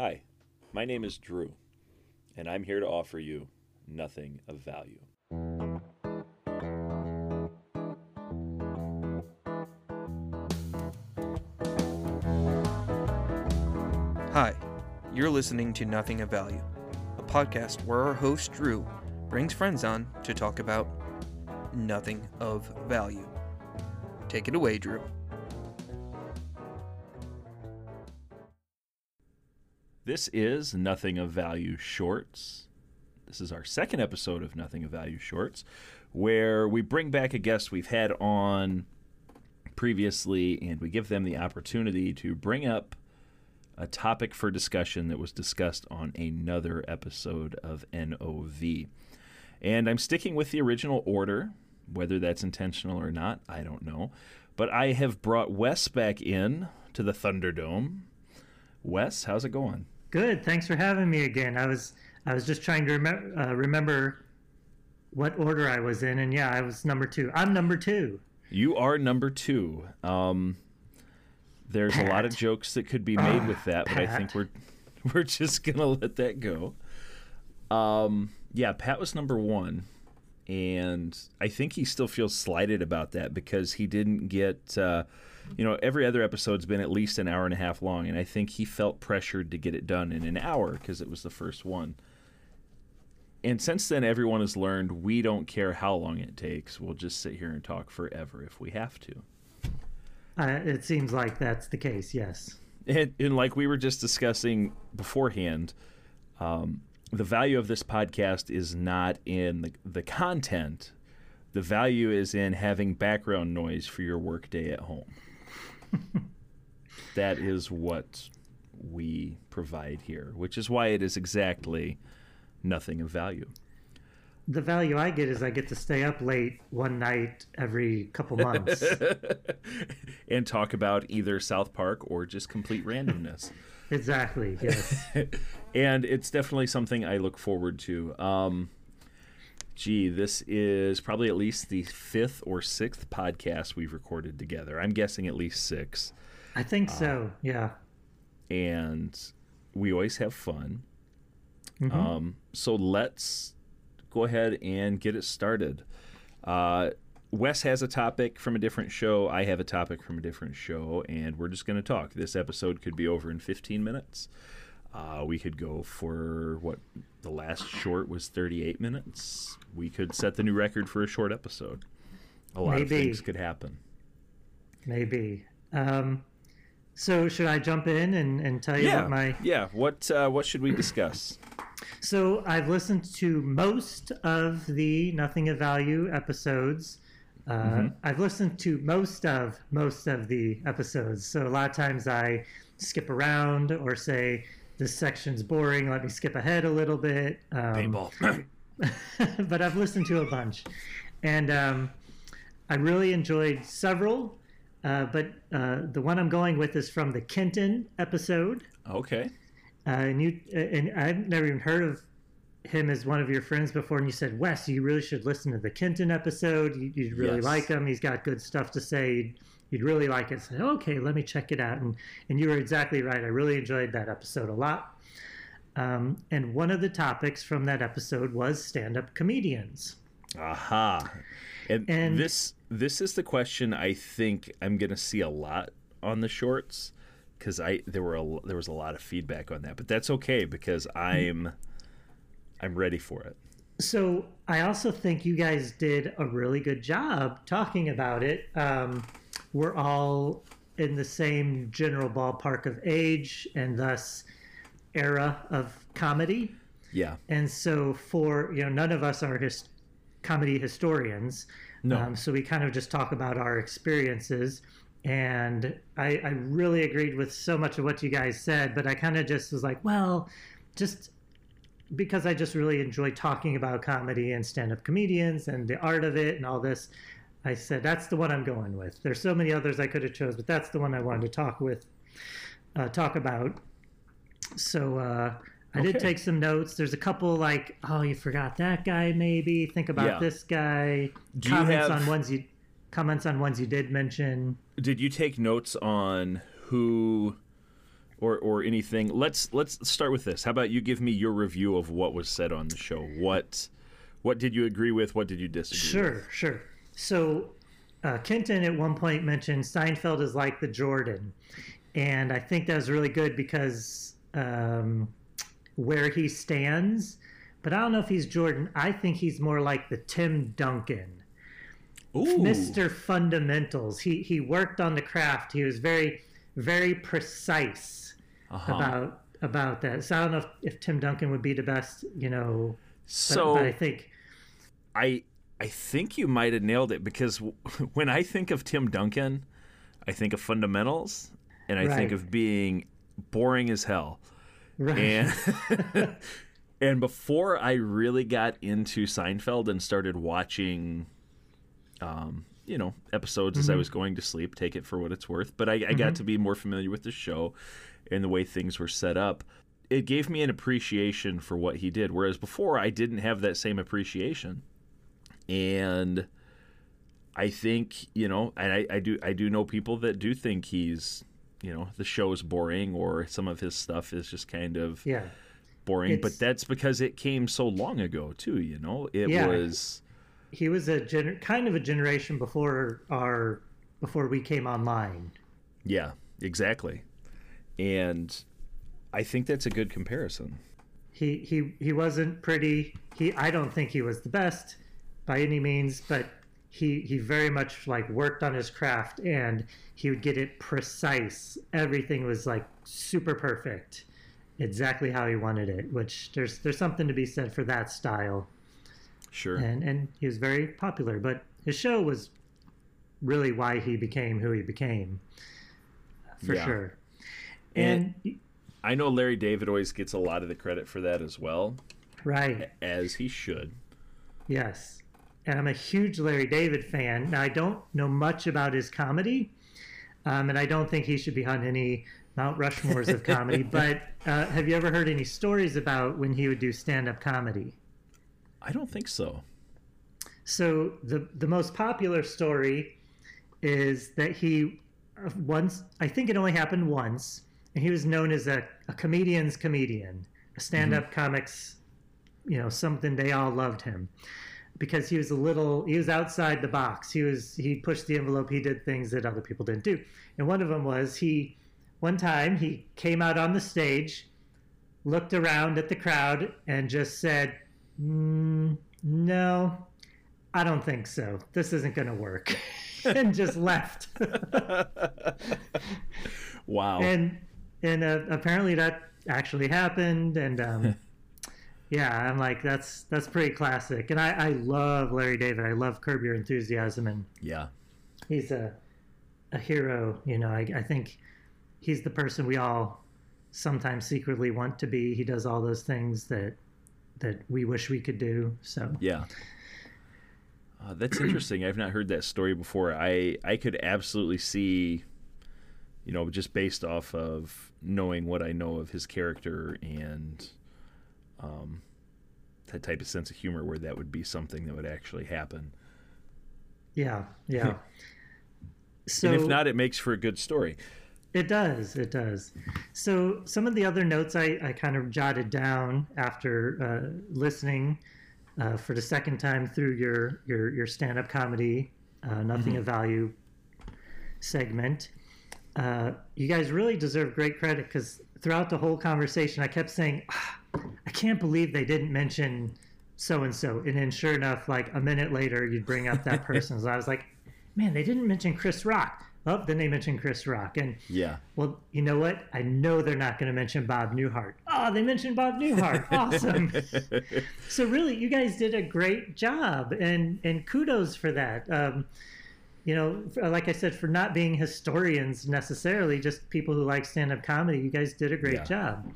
Hi, my name is Drew, and I'm here to offer you nothing of value. Hi, you're listening to Nothing of Value, a podcast where our host Drew brings friends on to talk about nothing of value. Take it away, Drew. This is Nothing of Value Shorts. This is our second episode of Nothing of Value Shorts, where we bring back a guest we've had on previously and we give them the opportunity to bring up a topic for discussion that was discussed on another episode of NOV. And I'm sticking with the original order, whether that's intentional or not, I don't know. But I have brought Wes back in to the Thunderdome. Wes, how's it going? Good. Thanks for having me again. I was I was just trying to remem- uh, remember what order I was in, and yeah, I was number two. I'm number two. You are number two. Um, there's a lot of jokes that could be made with that, but I think we're we're just gonna let that go. Um, yeah, Pat was number one, and I think he still feels slighted about that because he didn't get. Uh, you know, every other episode's been at least an hour and a half long, and I think he felt pressured to get it done in an hour because it was the first one. And since then, everyone has learned we don't care how long it takes. We'll just sit here and talk forever if we have to. Uh, it seems like that's the case. Yes. And, and like we were just discussing beforehand, um, the value of this podcast is not in the, the content. The value is in having background noise for your workday at home. that is what we provide here, which is why it is exactly nothing of value. The value I get is I get to stay up late one night every couple months. and talk about either South Park or just complete randomness. exactly. Yes. and it's definitely something I look forward to. Um, gee, this is probably at least the fifth or sixth podcast we've recorded together. I'm guessing at least six. I think so. Yeah. And we always have fun. Mhm. Um, so let's go ahead and get it started. Uh, Wes has a topic from a different show. I have a topic from a different show, and we're just going to talk. This episode could be over in 15 minutes. Uh, we could go for what the last short was 38 minutes. We could set the new record for a short episode. A lot of things could happen. Maybe. Um, so should I jump in and, and tell you Yeah, what my yeah. What uh, what should we discuss? So I've listened to most of the Nothing of Value episodes. Uh, Mm-hmm. I've listened to most of most of the episodes. So a lot of times I skip around or say this section's boring. Let me skip ahead a little bit. Um, but I've listened to a bunch, and um, I really enjoyed several. Uh, but uh, the one I'm going with is from the Kenton episode. okay. Uh, and you and I've never even heard of him as one of your friends before. And you said, Wes, you really should listen to the Kenton episode. You, you'd really Yes. like him. He's got good stuff to say. You'd, you'd really like it. So, okay, let me check it out. And and you were exactly right. I really enjoyed that episode a lot. Um, and one of the topics from that episode was stand-up comedians. Aha. And, And- this this is the question I think I'm going to see a lot on the shorts cuz I there were a, there was a lot of feedback on that. But that's okay because I'm I'm ready for it. So I also think you guys did a really good job talking about it. Um, we're all in the same general ballpark of age and thus era of comedy. Yeah. And so for you know, none of us are his, comedy historians. No. Um, so we kind of just talk about our experiences. And I, I really agreed with so much of what you guys said, but I kind of just was like, well, just because I just really enjoy talking about comedy and stand-up comedians and the art of it and all this. I said that's the one I'm going with. There's so many others I could have chose, but that's the one I wanted to talk with, uh, talk about. So uh, I did take some notes. There's a couple like, oh, you forgot that guy. Maybe think about Yeah. this guy. Do comments have- on ones you comments on ones you did mention. Did you take notes on who or or anything. Let's let's start with this. How about you give me your review of what was said on the show? What what did you agree with? What did you disagree? Sure, with? sure. So uh, Kenton at one point mentioned Seinfeld is like the Jordan, and I think that was really good because um, where he stands. But I don't know if he's Jordan. I think he's more like the Tim Duncan. Ooh. Mr. Fundamentals. He he worked on the craft. He was very very precise Uh-huh. about about that. So I don't know if, if Tim Duncan would be the best, you know. But, So but I think I I think you might have nailed it because w- when I think of Tim Duncan, I think of fundamentals and I think of being boring as hell. right. And and before I really got into Seinfeld and started watching um, you know, episodes as I was going to sleep, take it for what it's worth, but I, I got to be more familiar with the show and the way things were set up. It gave me an appreciation for what he did, whereas before I didn't have that same appreciation. And I think, you know, and I, I do I do know people that do think he's you know, the show is boring or some of his stuff is just kind of yeah. boring, but that's because it came so long ago too, you know. It Yeah. was he was a gener- kind of a generation before our before we came online. Yeah, exactly. And I think that's a good comparison. He he he wasn't pretty. He I don't think he was the best by any means, but he he very much like worked on his craft and he would get it precise. Everything was like super perfect. Exactly how he wanted it, which there's there's something to be said for that style. Sure. and and he was very popular. But his show was really why he became who he became, for Yeah. sure. And- And, I know Larry David always gets a lot of the credit for that as well, right, as he should. yes, and I'm a huge Larry David fan. Now I don't know much about his comedy, um, and I don't think he should be on any Mount Rushmores of comedy. but uh, have you ever heard any stories about when he would do stand-up comedy? I don't think so. So the the most popular story is that he uh, once I think it only happened once, and he was known as a, a comedian's comedian, a stand-up comics, you know, something they all loved him because he was a little he was outside the box. He was he pushed the envelope. He did things that other people didn't do, and one of them was he one time he came out on the stage, looked around at the crowd, and just said, mm, "No." I don't think so. This isn't going to work. and just left. Wow. and and uh, apparently that actually happened. And um, yeah, I'm like, that's that's pretty classic. And I, I love Larry David. I love Curb Your Enthusiasm, and yeah. he's a a hero. You know, I, I think he's the person we all sometimes secretly want to be. He does all those things that that we wish we could do. So Yeah. Uh, that's interesting. I've not heard that story before. I I could absolutely see, you know, just based off of knowing what I know of his character and um, that type of sense of humor, where that would be something that would actually happen. yeah, yeah. So and if not, it makes for a good story. It does. It does. So some of the other notes I, I kind of jotted down after uh, listening uh, for the second time through your your, your stand up comedy, uh, nothing of value segment. Uh, you guys really deserve great credit because throughout the whole conversation, I kept saying, "Ah, I can't believe they didn't mention so and so. And then sure enough, like a minute later, you'd bring up that person. so I was like, man, they didn't mention Chris Rock. Oh, then they mentioned Chris Rock. And Yeah. well, you know what? I know they're not going to mention Bob Newhart. Oh, they mentioned Bob Newhart. Awesome. so really, you guys did a great job, and and kudos for that. Um, you know, like I said, for not being historians necessarily, just people who like stand-up comedy, you guys did a great Yeah. job.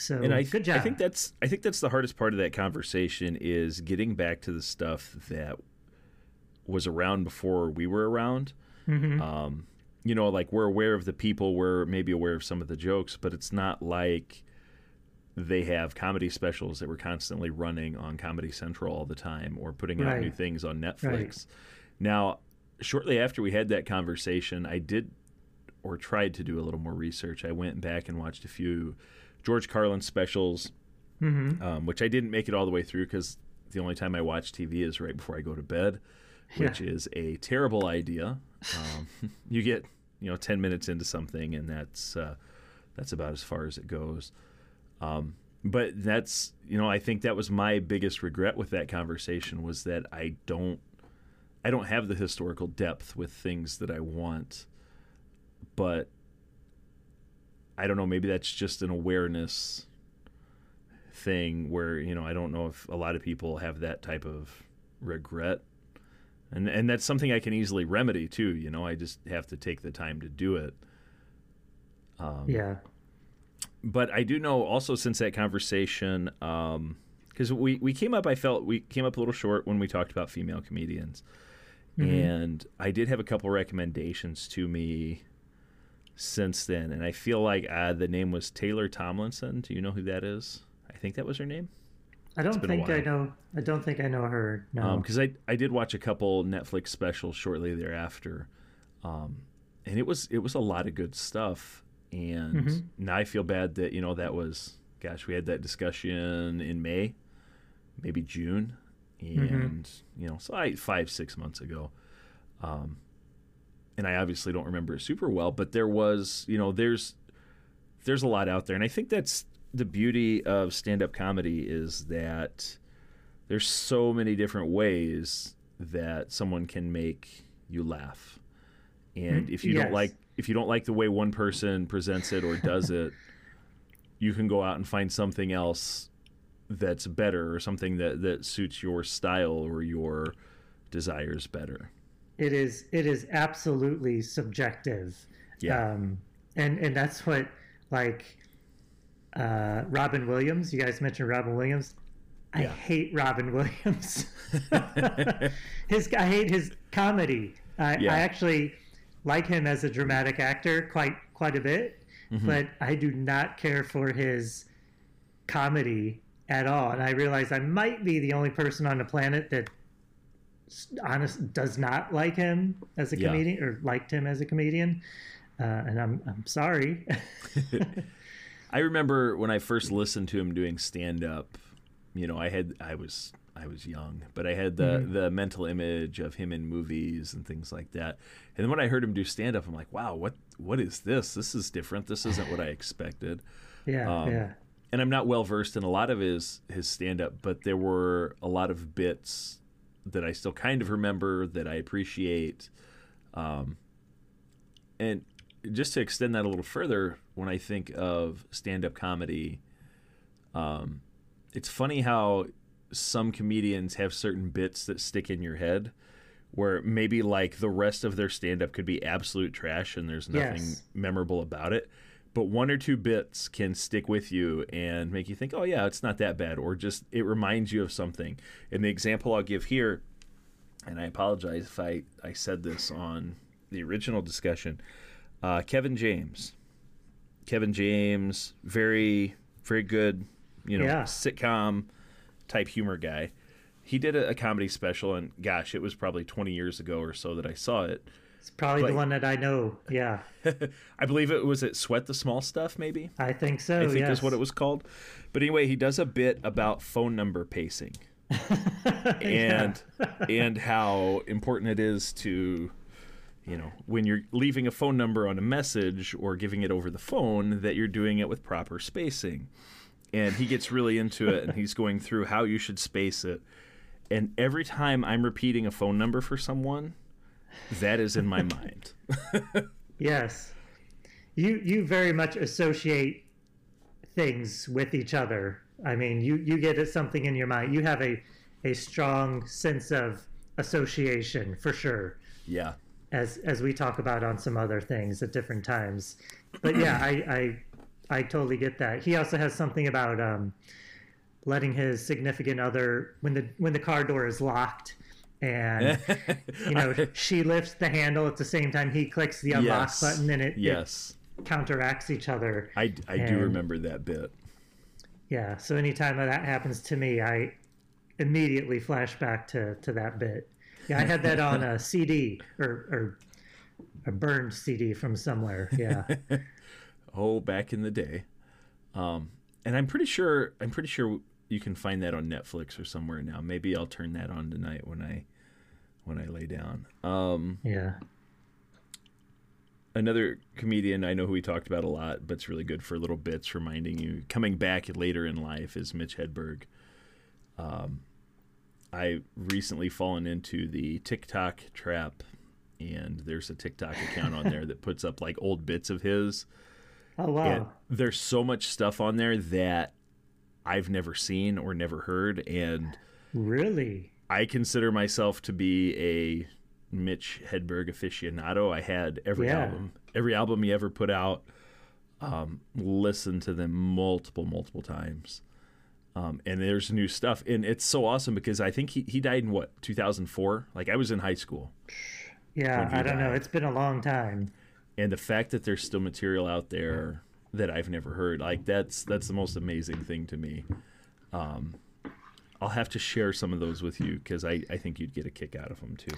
So and I, good job. I think that's I think that's the hardest part of that conversation is getting back to the stuff that was around before we were around. Mhm. Um, you know, like we're aware of the people, we're maybe aware of some of the jokes, but it's not like they have comedy specials that were constantly running on Comedy Central all the time or putting out Right. new things on Netflix. Right. Now, shortly after we had that conversation, I did or tried to do a little more research. I went back and watched a few George Carlin specials, Mm-hmm. um, which I didn't make it all the way through because the only time I watch TV is right before I go to bed, which is a terrible idea. Um, you get you know ten minutes into something, and that's uh, that's about as far as it goes. Um, but that's you know I think that was my biggest regret with that conversation was that I don't I don't have the historical depth with things that I want, but I don't know maybe that's just an awareness thing where you know I don't know if a lot of people have that type of regret and and that's something I can easily remedy too you know I just have to take the time to do it um, Yeah. but I do know also since that conversation, because we, we came up, I felt we came up a little short when we talked about female comedians. And I did have a couple recommendations to me since then. And I feel like uh, the name was Taylor Tomlinson. Do you know who that is? I think that was her name. I don't think I know. I don't think I know her. No. because I I did watch a couple Netflix specials shortly thereafter, um, and it was it was a lot of good stuff. And Mhm. now I feel bad that you know that was gosh we had that discussion in May, maybe June, and you know so I five six months ago, um, and I obviously don't remember it super well, but there was you know there's there's a lot out there, and I think that's the beauty of stand up comedy is that there's so many different ways that someone can make you laugh. And if you don't like if you don't like the way one person presents it or does it you can go out and find something else that's better or something that that suits your style or your desires better it is it is absolutely subjective Yeah. um and and that's what like uh robin williams you guys mentioned robin williams i Yeah. hate robin williams his i hate his comedy I, Yeah. I actually like him as a dramatic actor quite quite a bit Mm-hmm. but i do not care for his comedy at all and i realize i might be the only person on the planet that honest does not like him as a Yeah. comedian or liked him as a comedian uh, and i'm i'm sorry I remember when I first listened to him doing stand up, you know, I had I was I was young, but I had the Mhm. the mental image of him in movies and things like that. And then when I heard him do stand up, I'm like, wow, what what is this? This is different. This isn't what I expected. yeah Um, yeah And I'm not well versed in a lot of his his stand up, but there were a lot of bits that I still kind of remember that I appreciate. Um, and just to extend that a little further, when I think of stand up comedy, um, it's funny how some comedians have certain bits that stick in your head where maybe like the rest of their stand up could be absolute trash and there's nothing Yes. memorable about it. But one or two bits can stick with you and make you think, oh, yeah, it's not that bad. Or just it reminds you of something. And the example I'll give here, and I apologize if I, I said this on the original discussion uh, Kevin James. Kevin James, very, very good, you know, Yeah. sitcom type humor guy. He did a, a comedy special, and gosh, it was probably 20 years ago or so that I saw it. It's probably but- the one that i know yeah I believe it was it Sweat the Small Stuff, maybe? i think so I think yes. is what it was called. But anyway, he does a bit about phone number pacing and and how important it is to you know when you're leaving a phone number on a message or giving it over the phone that you're doing it with proper spacing. And he gets really into it and he's going through how you should space it. And every time I'm repeating a phone number for someone, that is in my mind. Yes. You you very much associate things with each other. I mean, you you get something in your mind. You have a a strong sense of association for sure. Yeah. As as we talk about on some other things at different times. But yeah, I I I totally get that. He also has something about um letting his significant other when the when the car door is locked and you know she lifts the handle at the same time he clicks the unlock Yes. button and it, yes. it counteracts each other I, I do remember that bit. yeah so anytime that happens to me i immediately flash back to to that bit yeah i had that on a cd or or a burned CD from somewhere. Yeah. oh, back in the day. Um, and I'm pretty sure I'm pretty sure you can find that on Netflix or somewhere now. Maybe I'll turn that on tonight when I when I lay down. Um, yeah. Another comedian I know who we talked about a lot, but it's really good for little bits reminding you coming back later in life is Mitch Hedberg. Um, I recently fallen into the TikTok trap, and there's a TikTok account on there that puts up like old bits of his. Oh wow! And there's so much stuff on there that I've never seen or never heard, and really, I consider myself to be a Mitch Hedberg aficionado. I had every Yeah. album, every album he ever put out. Um, listened to them multiple, multiple times. Um, and there's new stuff, and it's so awesome because I think he, he died in what 2004. Like I was in high school, yeah. I don't know. It's been a long time. and the fact that there's still material out there that I've never heard, like that's that's the most amazing thing to me. Um, I'll have to share some of those with you because I, I think you'd get a kick out of them too.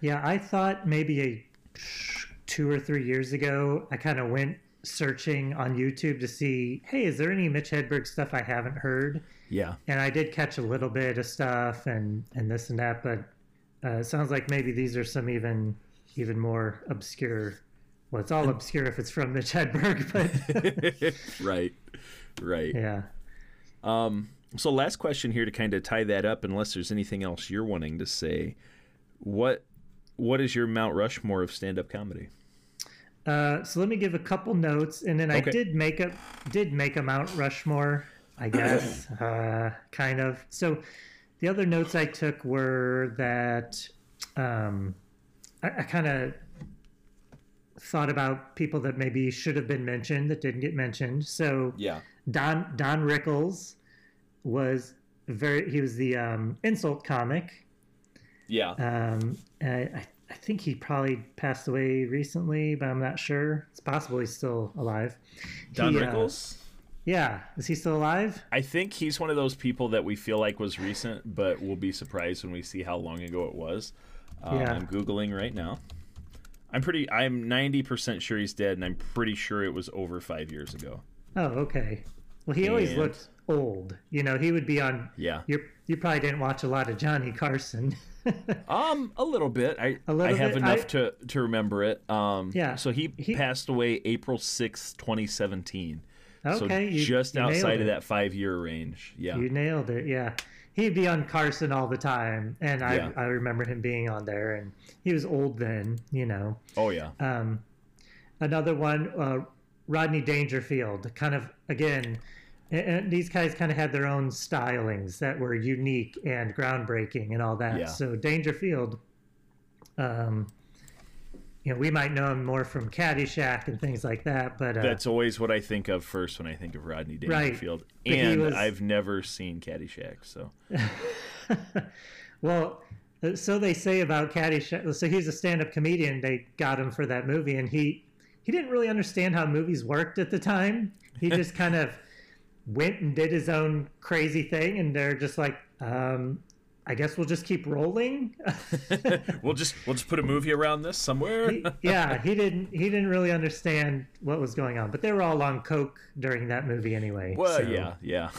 Yeah, I thought maybe a two or three years ago, I kind of went searching on YouTube to see, hey, is there any Mitch Hedberg stuff I haven't heard? Yeah, And I did catch a little bit of stuff and and this and that, but uh, it sounds like maybe these are some even even more obscure. Well, it's all obscure if it's from Mitch Hedberg, but right, right. yeah. Um, so last question here to kind of tie that up, unless there's anything else you're wanting to say. What what is your Mount Rushmore of stand up comedy? Uh, so let me give a couple notes, and then I did make a did make a Mount Rushmore, I guess, uh, kind of. So the other notes I took were that um, I, I kind of thought about people that maybe should have been mentioned that didn't get mentioned. So Yeah. Don Don Rickles was very he was the um, insult comic. Yeah. Um, I, I think he probably passed away recently, but I'm not sure. It's possible he's still alive. Don He, uh, yeah, is he still alive? I think he's one of those people that we feel like was recent, but we'll be surprised when we see how long ago it was. Um, Yeah. I'm googling right now. I'm pretty. I'm 90% sure he's dead, and I'm pretty sure it was over five years ago. Oh, okay. Well, he always And- looked old. You know, he would be on. Yeah. You you probably didn't watch a lot of Johnny Carson. Um, a little bit. I A little I have bit? enough I- to to remember it. Um, Yeah. So he, He- passed away April 6th, 2017. so Okay, you- just you outside of that five year range. Yeah. You nailed it. Yeah. He'd be on Carson all the time. And I, Yeah. I remember him being on there. And he was old then, you know. oh yeah. Um, another one, uh, Rodney Dangerfield, kind of, again, and- these guys kind of had their own stylings that were unique and groundbreaking and all that. Yeah. So Dangerfield, um, you know, we might know him more from Caddyshack and things like that, but uh, That's always what I think of first when I think of Rodney Dangerfield. He And was- I've never seen Caddyshack, so well, uh, so they say about Caddyshack. So he's a stand-up comedian. They got him for that movie, and he he didn't really understand how movies worked at the time. He just kind of went and did his own crazy thing, and they're just like, um, I guess we'll just keep rolling. we'll just we'll just put a movie around this somewhere. He- yeah, he didn't he didn't really understand what was going on, but they were all on coke during that movie anyway. well, so- yeah, yeah.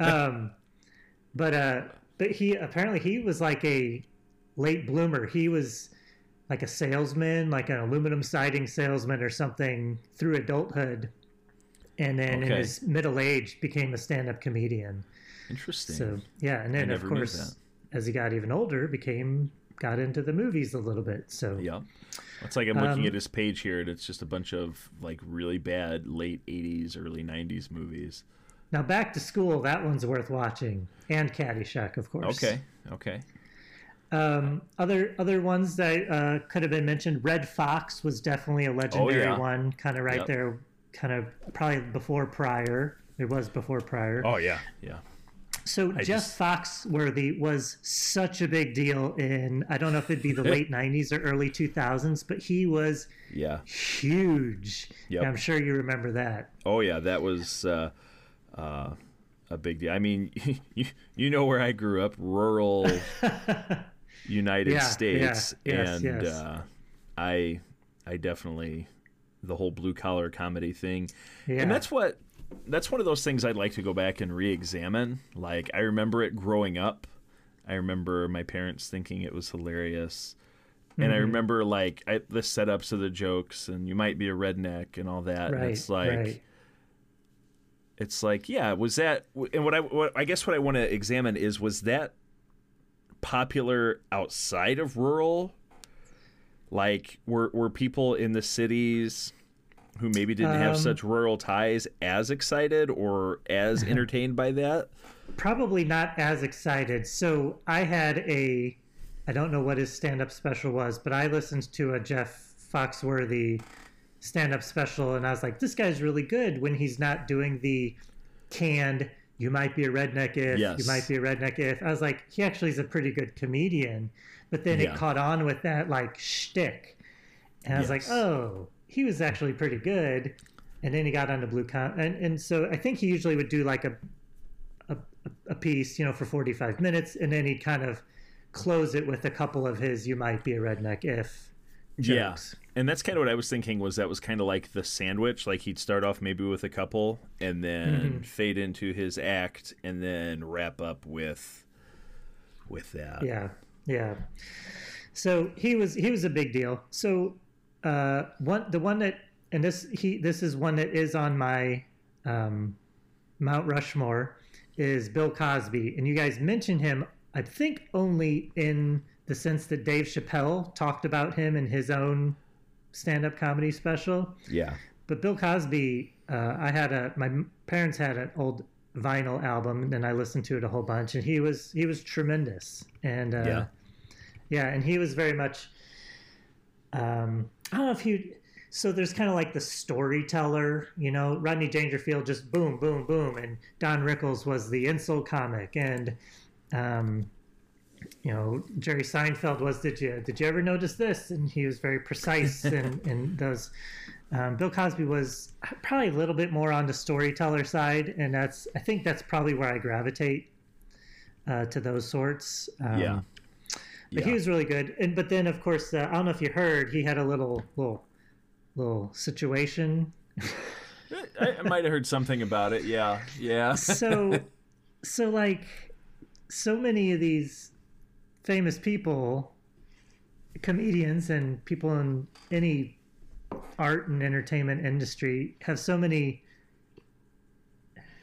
um, but uh, but he apparently he was like a late bloomer. He was like a salesman, like an aluminum siding salesman or something through adulthood, and then in his middle age became a stand-up comedian. Interesting. So yeah, and then of course as he got even older, became got into the movies a little bit. So yeah. It's like I'm looking Um, at his page here, and it's just a bunch of like really bad late '80s, early '90s movies. now back to school, that one's worth watching, and Caddyshack, of course. Okay, okay. Um, other other ones that uh, could have been mentioned. Redd Foxx was definitely a legendary Oh, yeah. one, kind of right Yep. there, kind of probably before Pryor. It was before Pryor. Oh yeah, yeah. so Jeff just- Foxworthy was such a big deal in I don't know if it'd be the late '90s or early 2000s, but he was Yeah. huge. Yep. I'm sure you remember that. Oh yeah, that was uh, uh, a big deal. I mean, you, you know where I grew up, rural United Yeah, States, yeah, yes, and yes. Uh, I I definitely the whole blue collar comedy thing, and that's what that's one of those things I'd like to go back and re-examine. Like I remember it growing up. I remember my parents thinking it was hilarious. And I Mm-hmm. remember like I, the setups of the jokes, and you might be a redneck and all that. and it's like, right. it's like yeah was that and what i what i guess what i want to examine is was that popular outside of rural like were were people in the cities who maybe didn't have Um, such rural ties as excited or as entertained by that probably not as excited. So I had a, I don't know what his stand-up special was, but I listened to a Jeff Foxworthy stand-up special, and I was like, this guy's really good when he's not doing the canned. You might be a redneck if Yes. you might be a redneck if. I was like, he actually is a pretty good comedian, but then Yeah. it caught on with that like shtick, and I was like, oh, he was actually pretty good. And then he got onto blue con, and, and so I think he usually would do like a a, a piece, you know, for 45 minutes, and then he'd kind of close it with a couple of his "You might be a redneck if" jokes. yeah and that's kind of what i was thinking was that was kind of like the sandwich like he'd start off maybe with a couple and then Mm-hmm. fade into his act and then wrap up with with that Yeah, yeah. So he was he was a big deal. So uh, one the one that and this he this is one that is on my um, Mount Rushmore is Bill Cosby, and you guys mentioned him. I think only in the sense that Dave Chappelle talked about him in his own stand-up comedy special. yeah But Bill Cosby, uh, I had a my parents had an old vinyl album, and I listened to it a whole bunch, and he was he was tremendous, and uh, Yeah. yeah, and he was very much. Um, I don't know if you. So there's kind of like the storyteller, you know. Rodney Dangerfield just boom, boom, boom, and Don Rickles was the insult comic, and um, you know Jerry Seinfeld was. Did you did you ever notice this? And he was very precise in in those. Um, Bill Cosby was probably a little bit more on the storyteller side, and that's I think that's probably where I gravitate uh, to those sorts. Um, yeah but he was really good. And but then of course uh, I don't know if you heard he had a little little little situation. I, I might have heard something about it. Yeah, yeah. So so like so many of these famous people, comedians and people in any art and entertainment industry have so many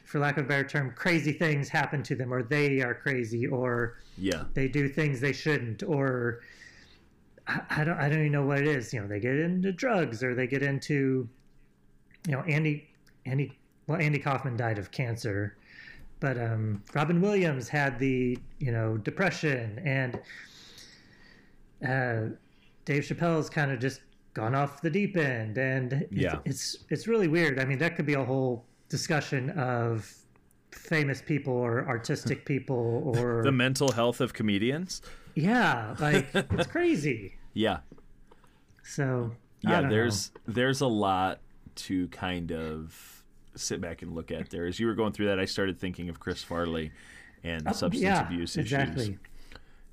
for lack of a better term crazy things happen to them or they are crazy or Yeah, they do things they shouldn't or I, I don't I don't even know what it is. You know, they get into drugs or they get into you know, Andy Andy well, Andy Kaufman died of cancer. But um Robin Williams had the, you know, depression and uh Dave Chappelle's kind of just gone off the deep end and it's- Yeah. it's it's really weird. I mean, that could be a whole discussion of famous people or artistic people or the mental health of comedians. yeah, like it's crazy. Yeah, So yeah. There's there's a lot to kind of sit back and look at there. As you were going through that, I started thinking of Chris Farley and know. substance Oh, yeah, abuse exactly. issues.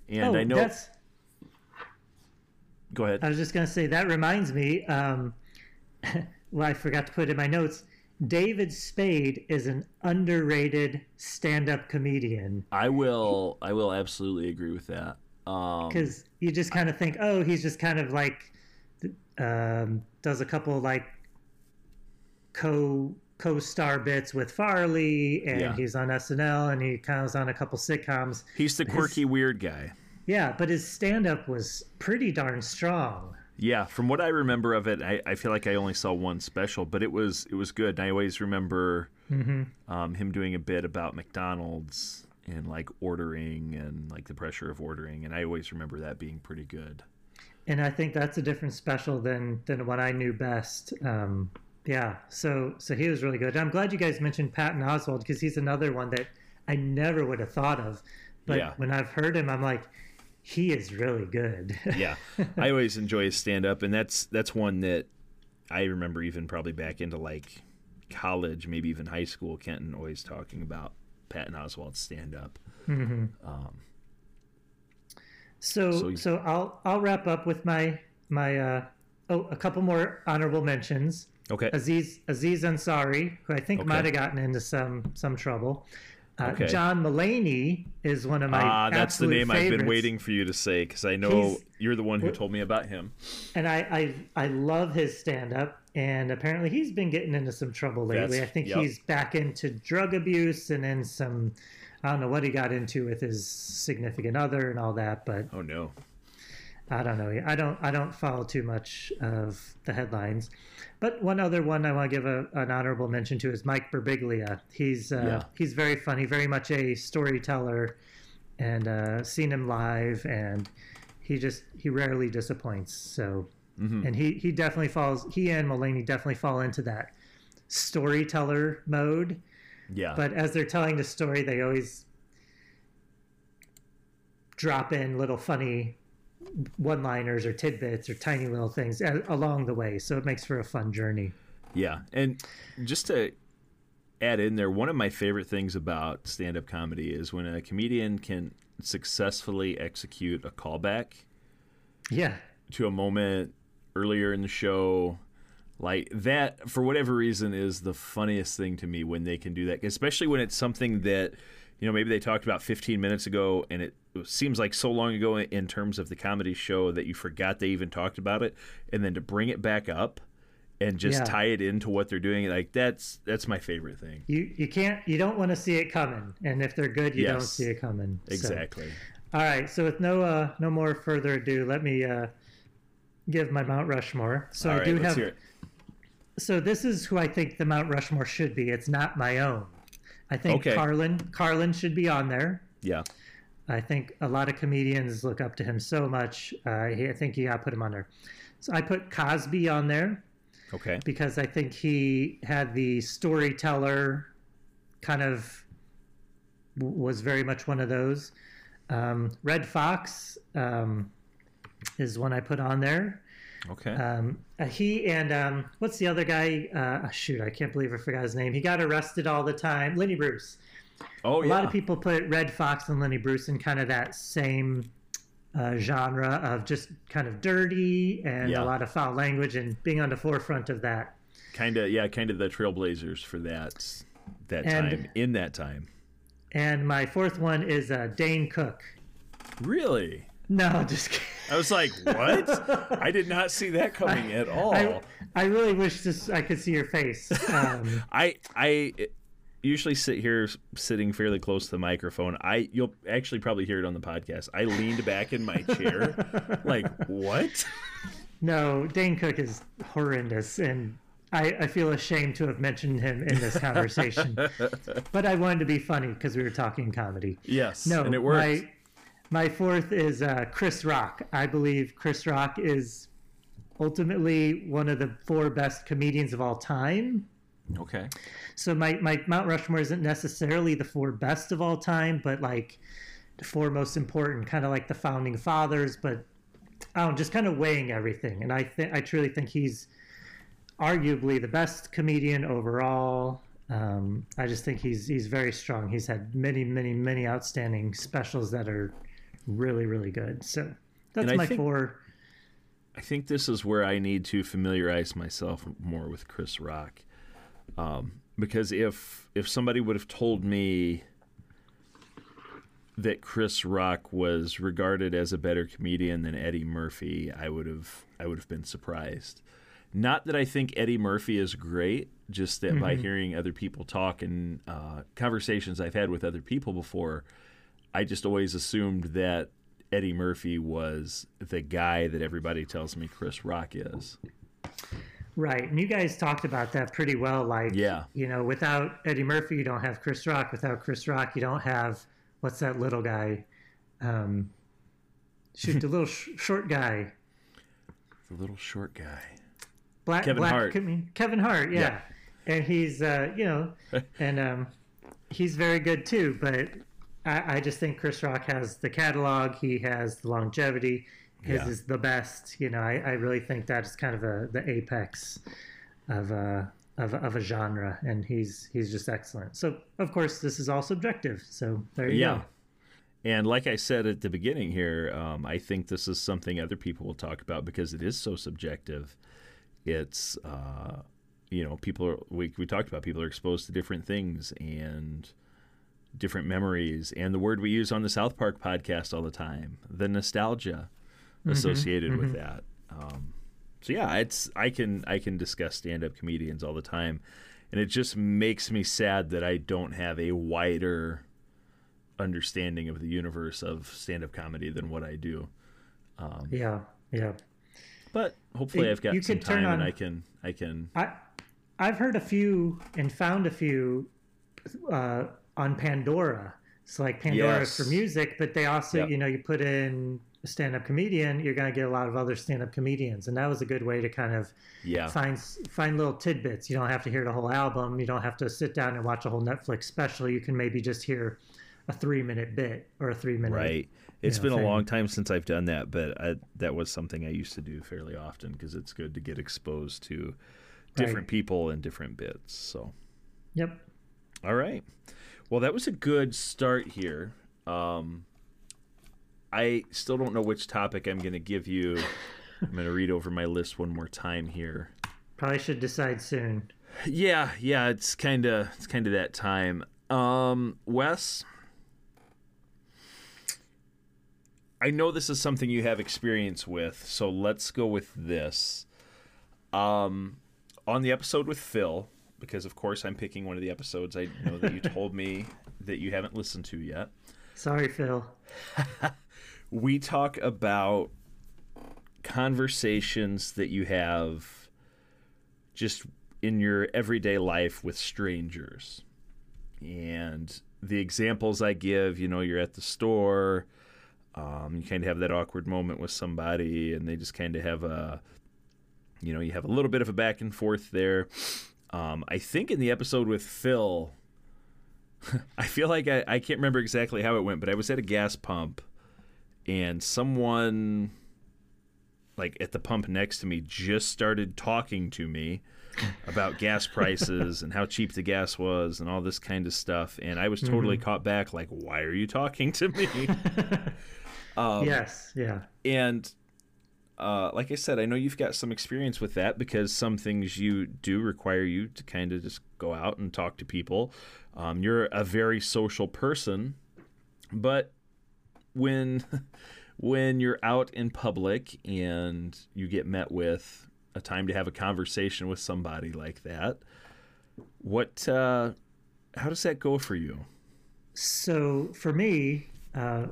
And oh, I know. that's. Go ahead. I was just gonna say that reminds me. Um, well, I forgot to put in my notes. David Spade is an underrated stand-up comedian I will. I will absolutely agree with that. Um, because you just kind of think, oh, he's just kind of like um, does a couple like co co-star bits with Farley, and Yeah. he's on SNL, and he kind of was on a couple sitcoms. he's the quirky, weird guy. Yeah, but his stand-up was pretty darn strong. Yeah, from what I remember of it, I, I feel like I only saw one special, but it was it was good. And I always remember um, him doing a bit about McDonald's and like ordering and like the pressure of ordering, and I always remember that being pretty good. and I think that's a different special than than what I knew best. Um, yeah, so so he was really good. I'm glad you guys mentioned Patton Oswalt because he's another one that I never would have thought of, but Yeah. when I've heard him, I'm like, he is really good. Yeah, I always enjoy his stand up, and that's that's one that I remember even probably back into like college, maybe even high school. Kenton always talking about Patton Oswalt's stand up. so So- so I'll I'll wrap up with my my uh, oh, a couple more honorable mentions. Okay. Aziz Aziz Ansari, who I think Okay. might have gotten into some some trouble. Uh, Okay. John Mulaney is one of my Ah, that's the name I've been waiting for you to say because I know He's- you're the one who told me about him. and I I, I love his stand up. And apparently he's been getting into some trouble lately. That's- I think yep. he's back into drug abuse and then some. I don't know what he got into with his significant other and all that, but Oh no. I don't know. I don't. I don't follow too much of the headlines. But one other one I want to give a, an honorable mention to is Mike Birbiglia. He's uh, Yeah. he's very funny, very much a storyteller, and uh, seen him live, and he just he rarely disappoints. So, Mm-hmm. and he he definitely falls. He and Mulaney definitely fall into that storyteller mode. Yeah. But as they're telling the story, they always drop in little funny one liners or tidbits or tiny little things a- along the way. So it makes for a fun journey. Yeah, and just to add in there, one of my favorite things about stand-up comedy is when a comedian can successfully execute a callback Yeah. to a moment earlier in the show. Like that, for whatever reason, is the funniest thing to me when they can do that, especially when it's something that, you know, maybe they talked about 15 minutes ago and it seems like so long ago in terms of the comedy show that you forgot they even talked about it. And then to bring it back up and just Yeah. tie it into what they're doing, like that's that's my favorite thing. You you can't you don't want to see it coming. And if they're good, you don't see it coming. So- Exactly. all right. So with no uh no more further ado, let me uh give my Mount Rushmore. So All I right, do have so this is who I think the Mount Rushmore should be. It's not my own. I think Okay. Carlin Carlin should be on there. Yeah. I think a lot of comedians look up to him so much. Uh, he- I think got to put him on there. So I put Cosby on there Okay. because I think he had the storyteller kind of was very much one of those. Um, Redd Foxx um, is one I put on there. Okay. Um, uh, he and um, what's the other guy? Uh, shoot, I can't believe I forgot his name. He got arrested all the time. Lenny Bruce. oh A yeah. A lot of people put Redd Foxx and Lenny Bruce in kind of that same uh, genre of just kind of dirty and Yeah. a lot of foul language and being on the forefront of that. kind of yeah, kind of the trailblazers for that that And- time in that time. And my fourth one is uh, Dane Cook. Really? No, just kidding. I was like, what? I did not see that coming at all. I, I really wish this I could see your face. Um, I I usually sit here sitting fairly close to the microphone. I you'll actually probably hear it on the podcast. I leaned back in my chair, like what? no, Dane Cook is horrendous, and I, I feel ashamed to have mentioned him in this conversation. but I wanted to be funny because we were talking comedy. Yes, No, and it worked. My, my fourth is uh, Chris Rock. I believe Chris Rock is ultimately one of the four best comedians of all time. Okay, So my, my Mount Rushmore isn't necessarily the four best of all time, but like the four most important, kind of like the founding fathers. But I don't know, just kind of weighing everything. And I think I truly think he's arguably the best comedian overall. Um, I just think he's he's very strong. He's had many, many, many outstanding specials that are really, really good. So that's my think- four. I think this is where I need to familiarize myself more with Chris Rock, um, because if if somebody would have told me that Chris Rock was regarded as a better comedian than Eddie Murphy, I would have I would have been surprised. Not that I think Eddie Murphy is great, just that by hearing other people talk and uh, conversations I've had with other people before, I just always assumed that Eddie Murphy was the guy that everybody tells me Chris Rock is. Right. And you guys talked about that pretty well. Like, Yeah. you know, without Eddie Murphy, you don't have Chris Rock. Without Chris Rock, you don't have, what's that little guy? Um, shoot, the little sh- short guy. The little short guy. Black, Kevin black, Hart. com- Kevin Hart, yeah. Yeah. And he's, uh, you know, and um, he's very good too. But I, I just think Chris Rock has the catalog, he has the longevity. His Yeah. is the best. You know, I, I really think that is kind of a, the apex of a, of, a- of a genre, and he's he's just excellent. So, of course, this is all subjective. So there you Yeah. go. And like I said at the beginning here, um, I think this is something other people will talk about because it is so subjective. It's, uh, you know, people are, we, we talked about people are exposed to different things and different memories. And the word we use on the South Park podcast all the time, the nostalgia associated with that. Um, so yeah, it's I can I can discuss stand up comedians all the time, and it just makes me sad that I don't have a wider understanding of the universe of stand up comedy than what I do. Um, Yeah, yeah. but hopefully, You- I've got you some time and on- I can I can. I I've heard a few and found a few uh, on Pandora. It's like Pandora Yes. for music, but they also, Yep. you know, you put in a stand-up comedian, you're going to get a lot of other stand-up comedians, and that was a good way to kind of Yeah, find find little tidbits. You don't have to hear the whole album. You don't have to sit down and watch a whole Netflix special. You can maybe just hear a three-minute bit or a three-minute. right. It's know, been a long time since I've done that, but I, that was something I used to do fairly often because it's good to get exposed to different Right. people and different bits. So. Yep. All right. Well, that was a good start here. Um, I still don't know which topic I'm going to give you. I'm going to read over my list one more time here. Probably should decide soon. Yeah, yeah, it's kind of it's kind of that time. Um, Wes, I know this is something you have experience with, so let's go with this. Um, on the episode with Phil, because of course I'm picking one of the episodes I know that you told me that you haven't listened to yet. Sorry, Phil. we talk about conversations that you have just in your everyday life with strangers. And the examples I give, you know, you're at the store, um, you kind of have that awkward moment with somebody, and they just kind of have a, you know, you have a little bit of a back and forth there. Um, I think in the episode with Phil, I feel like I, I can't remember exactly how it went, but I was at a gas pump and someone like at the pump next to me just started talking to me about gas prices and how cheap the gas was and all this kind of stuff and i was totally caught back like why are you talking to me um, yes. Yeah. and uh, like I said, I know you've got some experience with that because some things you do require you to kind of just go out and talk to people. Um, you're a very social person, but when when you're out in public and you get met with a time to have a conversation with somebody like that, what uh, how does that go for you? So for me, uh,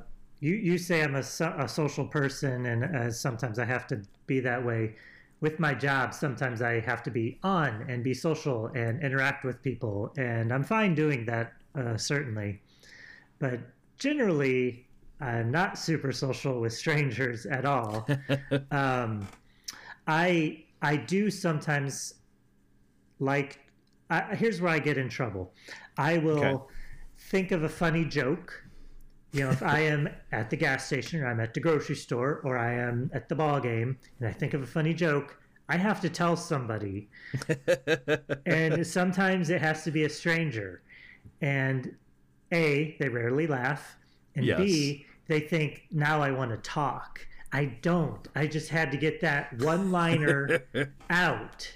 you you say I'm a, so, a social person, and uh, sometimes I have to be that way. With my job, sometimes I have to be on and be social and interact with people, and I'm fine doing that, uh, certainly. But generally, I'm not super social with strangers at all. um, I I do sometimes like. I, here's where I get in trouble. I will Okay. think of a funny joke. You know, if I am at the gas station or I'm at the grocery store or I am at the ball game and I think of a funny joke, I have to tell somebody. and sometimes it has to be a stranger. And A, they rarely laugh. And Yes. B, they think, now I want to talk. I don't. I just had to get that one liner out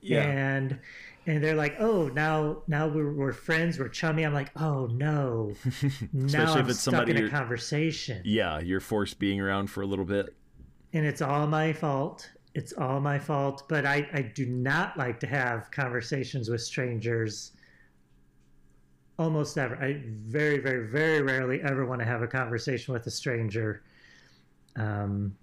Yeah. and and they're like, "Oh, now now we're, we're friends, we're chummy." I'm like, "Oh no!" now Especially I'm if it's stuck somebody in a conversation, yeah, you're forced being around for a little bit. and it's all my fault. It's all my fault. But I I do not like to have conversations with strangers. Almost ever. I very very very rarely ever want to have a conversation with a stranger. Um,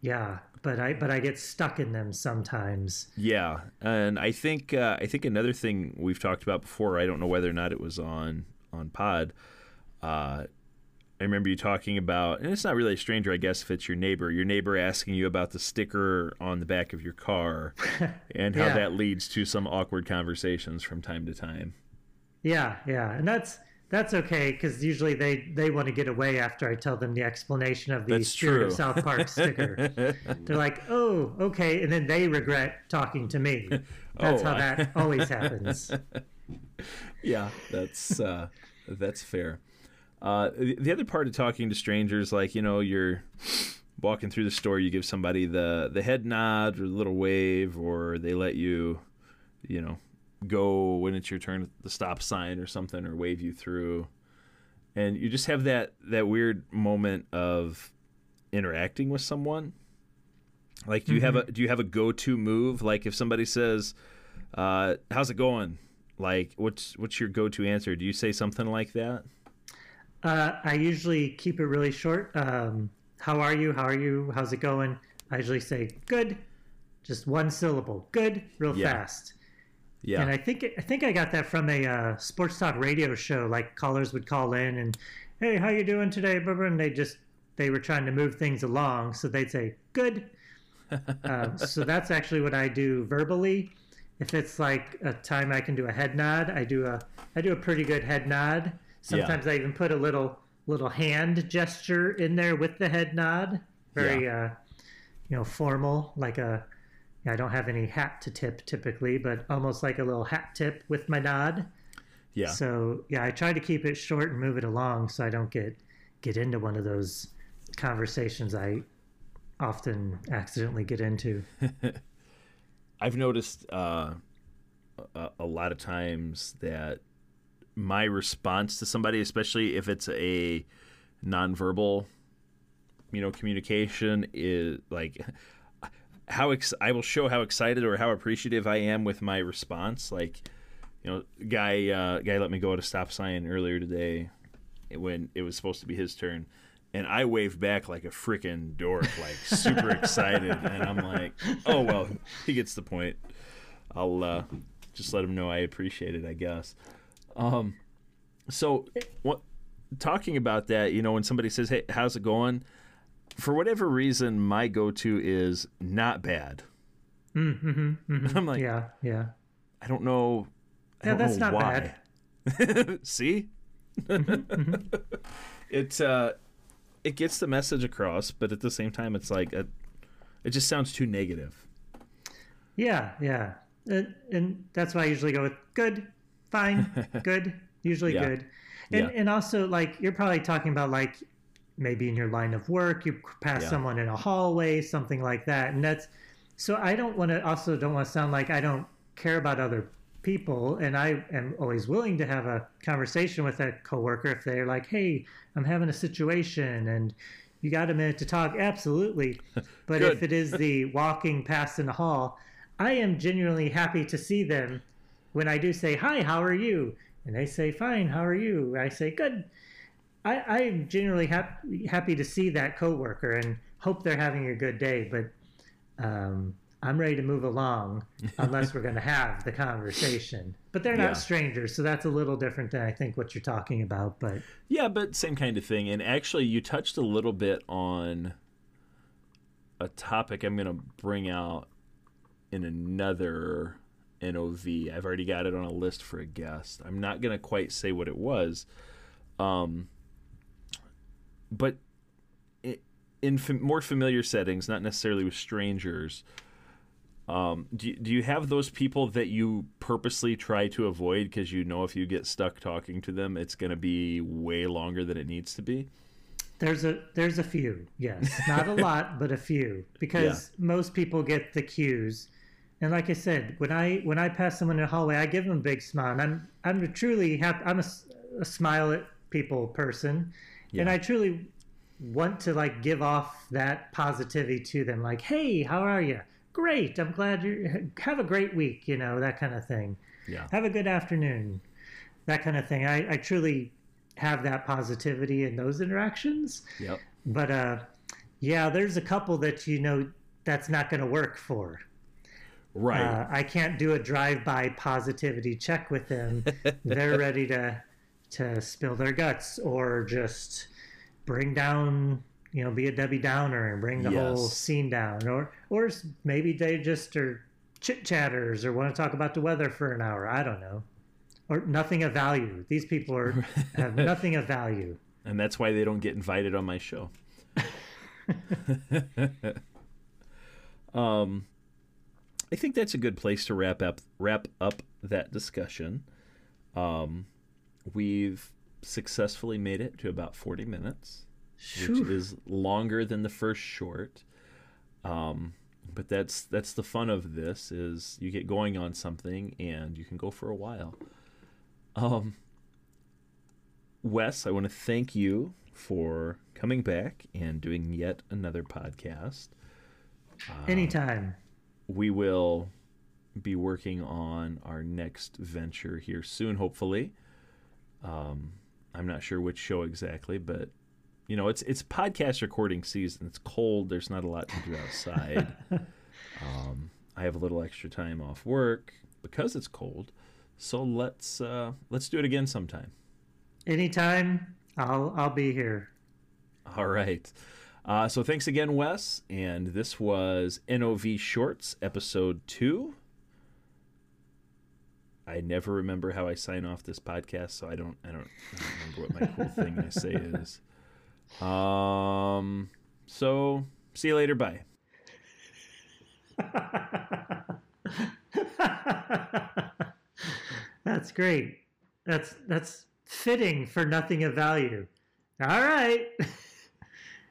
yeah, but I but I get stuck in them sometimes. Yeah, and I think uh, I think another thing we've talked about before. I don't know whether or not it was on on Pod. Uh, I remember you talking about, and it's not really a stranger, I guess, if it's your neighbor. Your neighbor asking you about the sticker on the back of your car, and how Yeah. that leads to some awkward conversations from time to time. Yeah, yeah, and that's that's okay because usually they they want to get away after I tell them the explanation of the That's Spirit true. of South Park sticker. They're like, "Oh, okay," and then they regret talking to me. That's Oh, how I- that always happens. yeah, that's uh, that's fair. Uh, the the other part of talking to strangers, like you know, you're walking through the store, you give somebody the the head nod or the little wave, or they let you, you know, go when it's your turn at the stop sign or something, or wave you through, and you just have that that weird moment of interacting with someone. Like, do you have a do you have a go to move? Like, if somebody says, uh, "How's it going?" Like, what's what's your go to answer? Do you say something like that? Uh, I usually keep it really short. Um, how are you? How are you? How's it going? I usually say good, just one syllable. Good, real Yeah. fast. Yeah. And I think I think I got that from a uh, sports talk radio show. Like callers would call in and, "Hey, how you doing today?" And they just they were trying to move things along, so they'd say good. uh, so that's actually what I do verbally. If it's like a time I can do a head nod, I do a I do a pretty good head nod. Sometimes I even put a little little hand gesture in there with the head nod. Very uh, you know formal, like a I don't have any hat to tip typically, but almost like a little hat tip with my nod. yeah. So yeah, I try to keep it short and move it along so I don't get get into one of those conversations I often accidentally get into. I've noticed uh, a, a lot of times that my response to somebody, especially if it's a nonverbal, you know, communication, is like how ex- I will show how excited or how appreciative I am with my response. Like, you know, guy uh, guy let me go at a stop sign earlier today when it was supposed to be his turn. And I waved back like a freaking dork, like super excited. And I'm like, oh, well, he gets the point. I'll uh, just let him know I appreciate it, I guess. Um, so, what, talking about that, you know, when somebody says, hey, how's it going? For whatever reason, my go to is not bad. Mm-hmm, mm-hmm. I'm like, yeah, yeah. I don't know. I Yeah, don't that's know not why. See, it uh, it gets the message across, but at the same time, it's like a, it just sounds too negative. Yeah, yeah. And, and that's why I usually go with good, fine, good, usually Yeah. good. And Yeah. and also like you're probably talking about like maybe in your line of work you pass Yeah. someone in a hallway, something like that. And that's so I don't want to also don't want to sound like I don't care about other people and I am always willing to have a conversation with that coworker if they're like, "Hey, I'm having a situation and you got a minute to talk?" Absolutely. But if it is the walking past in the hall, I am genuinely happy to see them when I do say, Hi, how are you? And they say, Fine, how are you? I say, Good. I, I'm genuinely hap- happy to see that coworker and hope they're having a good day, but um, I'm ready to move along unless we're going to have the conversation. But they're Yeah. not strangers, so that's a little different than I think what you're talking about. But Yeah, but same kind of thing. And actually, you touched a little bit on a topic I'm going to bring out in another NOV. I've already got it on a list for a guest. I'm not going to quite say what it was. Um, but in fam- more familiar settings, not necessarily with strangers, um, do, you- do you have those people that you purposely try to avoid because you know if you get stuck talking to them, it's going to be way longer than it needs to be? There's a there's a few, yes, not a lot, but a few, because most people get the cues. And like I said, when I when I pass someone in the hallway, I give them a big smile. And I'm I'm truly happy. I'm a smile at people person, and I truly want to like give off that positivity to them. Like, hey, how are you? Great. I'm glad you have a great week. You know that kind of thing. Yeah. Have a good afternoon. That kind of thing. I, I truly have that positivity in those interactions. Yep. But uh, yeah, there's a couple that you know that's not going to work for. Right. Uh, I can't do a drive-by positivity check with them. They're ready to to spill their guts or just bring down, you know, be a Debbie Downer and bring the whole scene down, or or maybe they just are chit chatters or want to talk about the weather for an hour. I don't know, or nothing of value. These people are have nothing of value. and that's why they don't get invited on my show. um, I think that's a good place to wrap up wrap up that discussion. Um, we've successfully made it to about 40 minutes, Phew. which is longer than the first short. Um, but that's that's the fun of this is you get going on something and you can go for a while. Um, Wes, I want to thank you for coming back and doing yet another podcast. Anytime. we will be working on our next venture here soon, hopefully. Um, I'm not sure which show exactly, but you know, it's it's podcast recording season. It's cold. There's not a lot to do outside. um, I have a little extra time off work because it's cold. So let's uh, let's do it again sometime. Anytime. I'll I'll be here. All right. Uh, so thanks again, Wes. And this was NOV Shorts, episode two. I never remember how I sign off this podcast, so I don't I don't, I don't remember what my cool thing I say is. Um. So see you later. Bye. that's great. That's that's fitting for nothing of value. All right.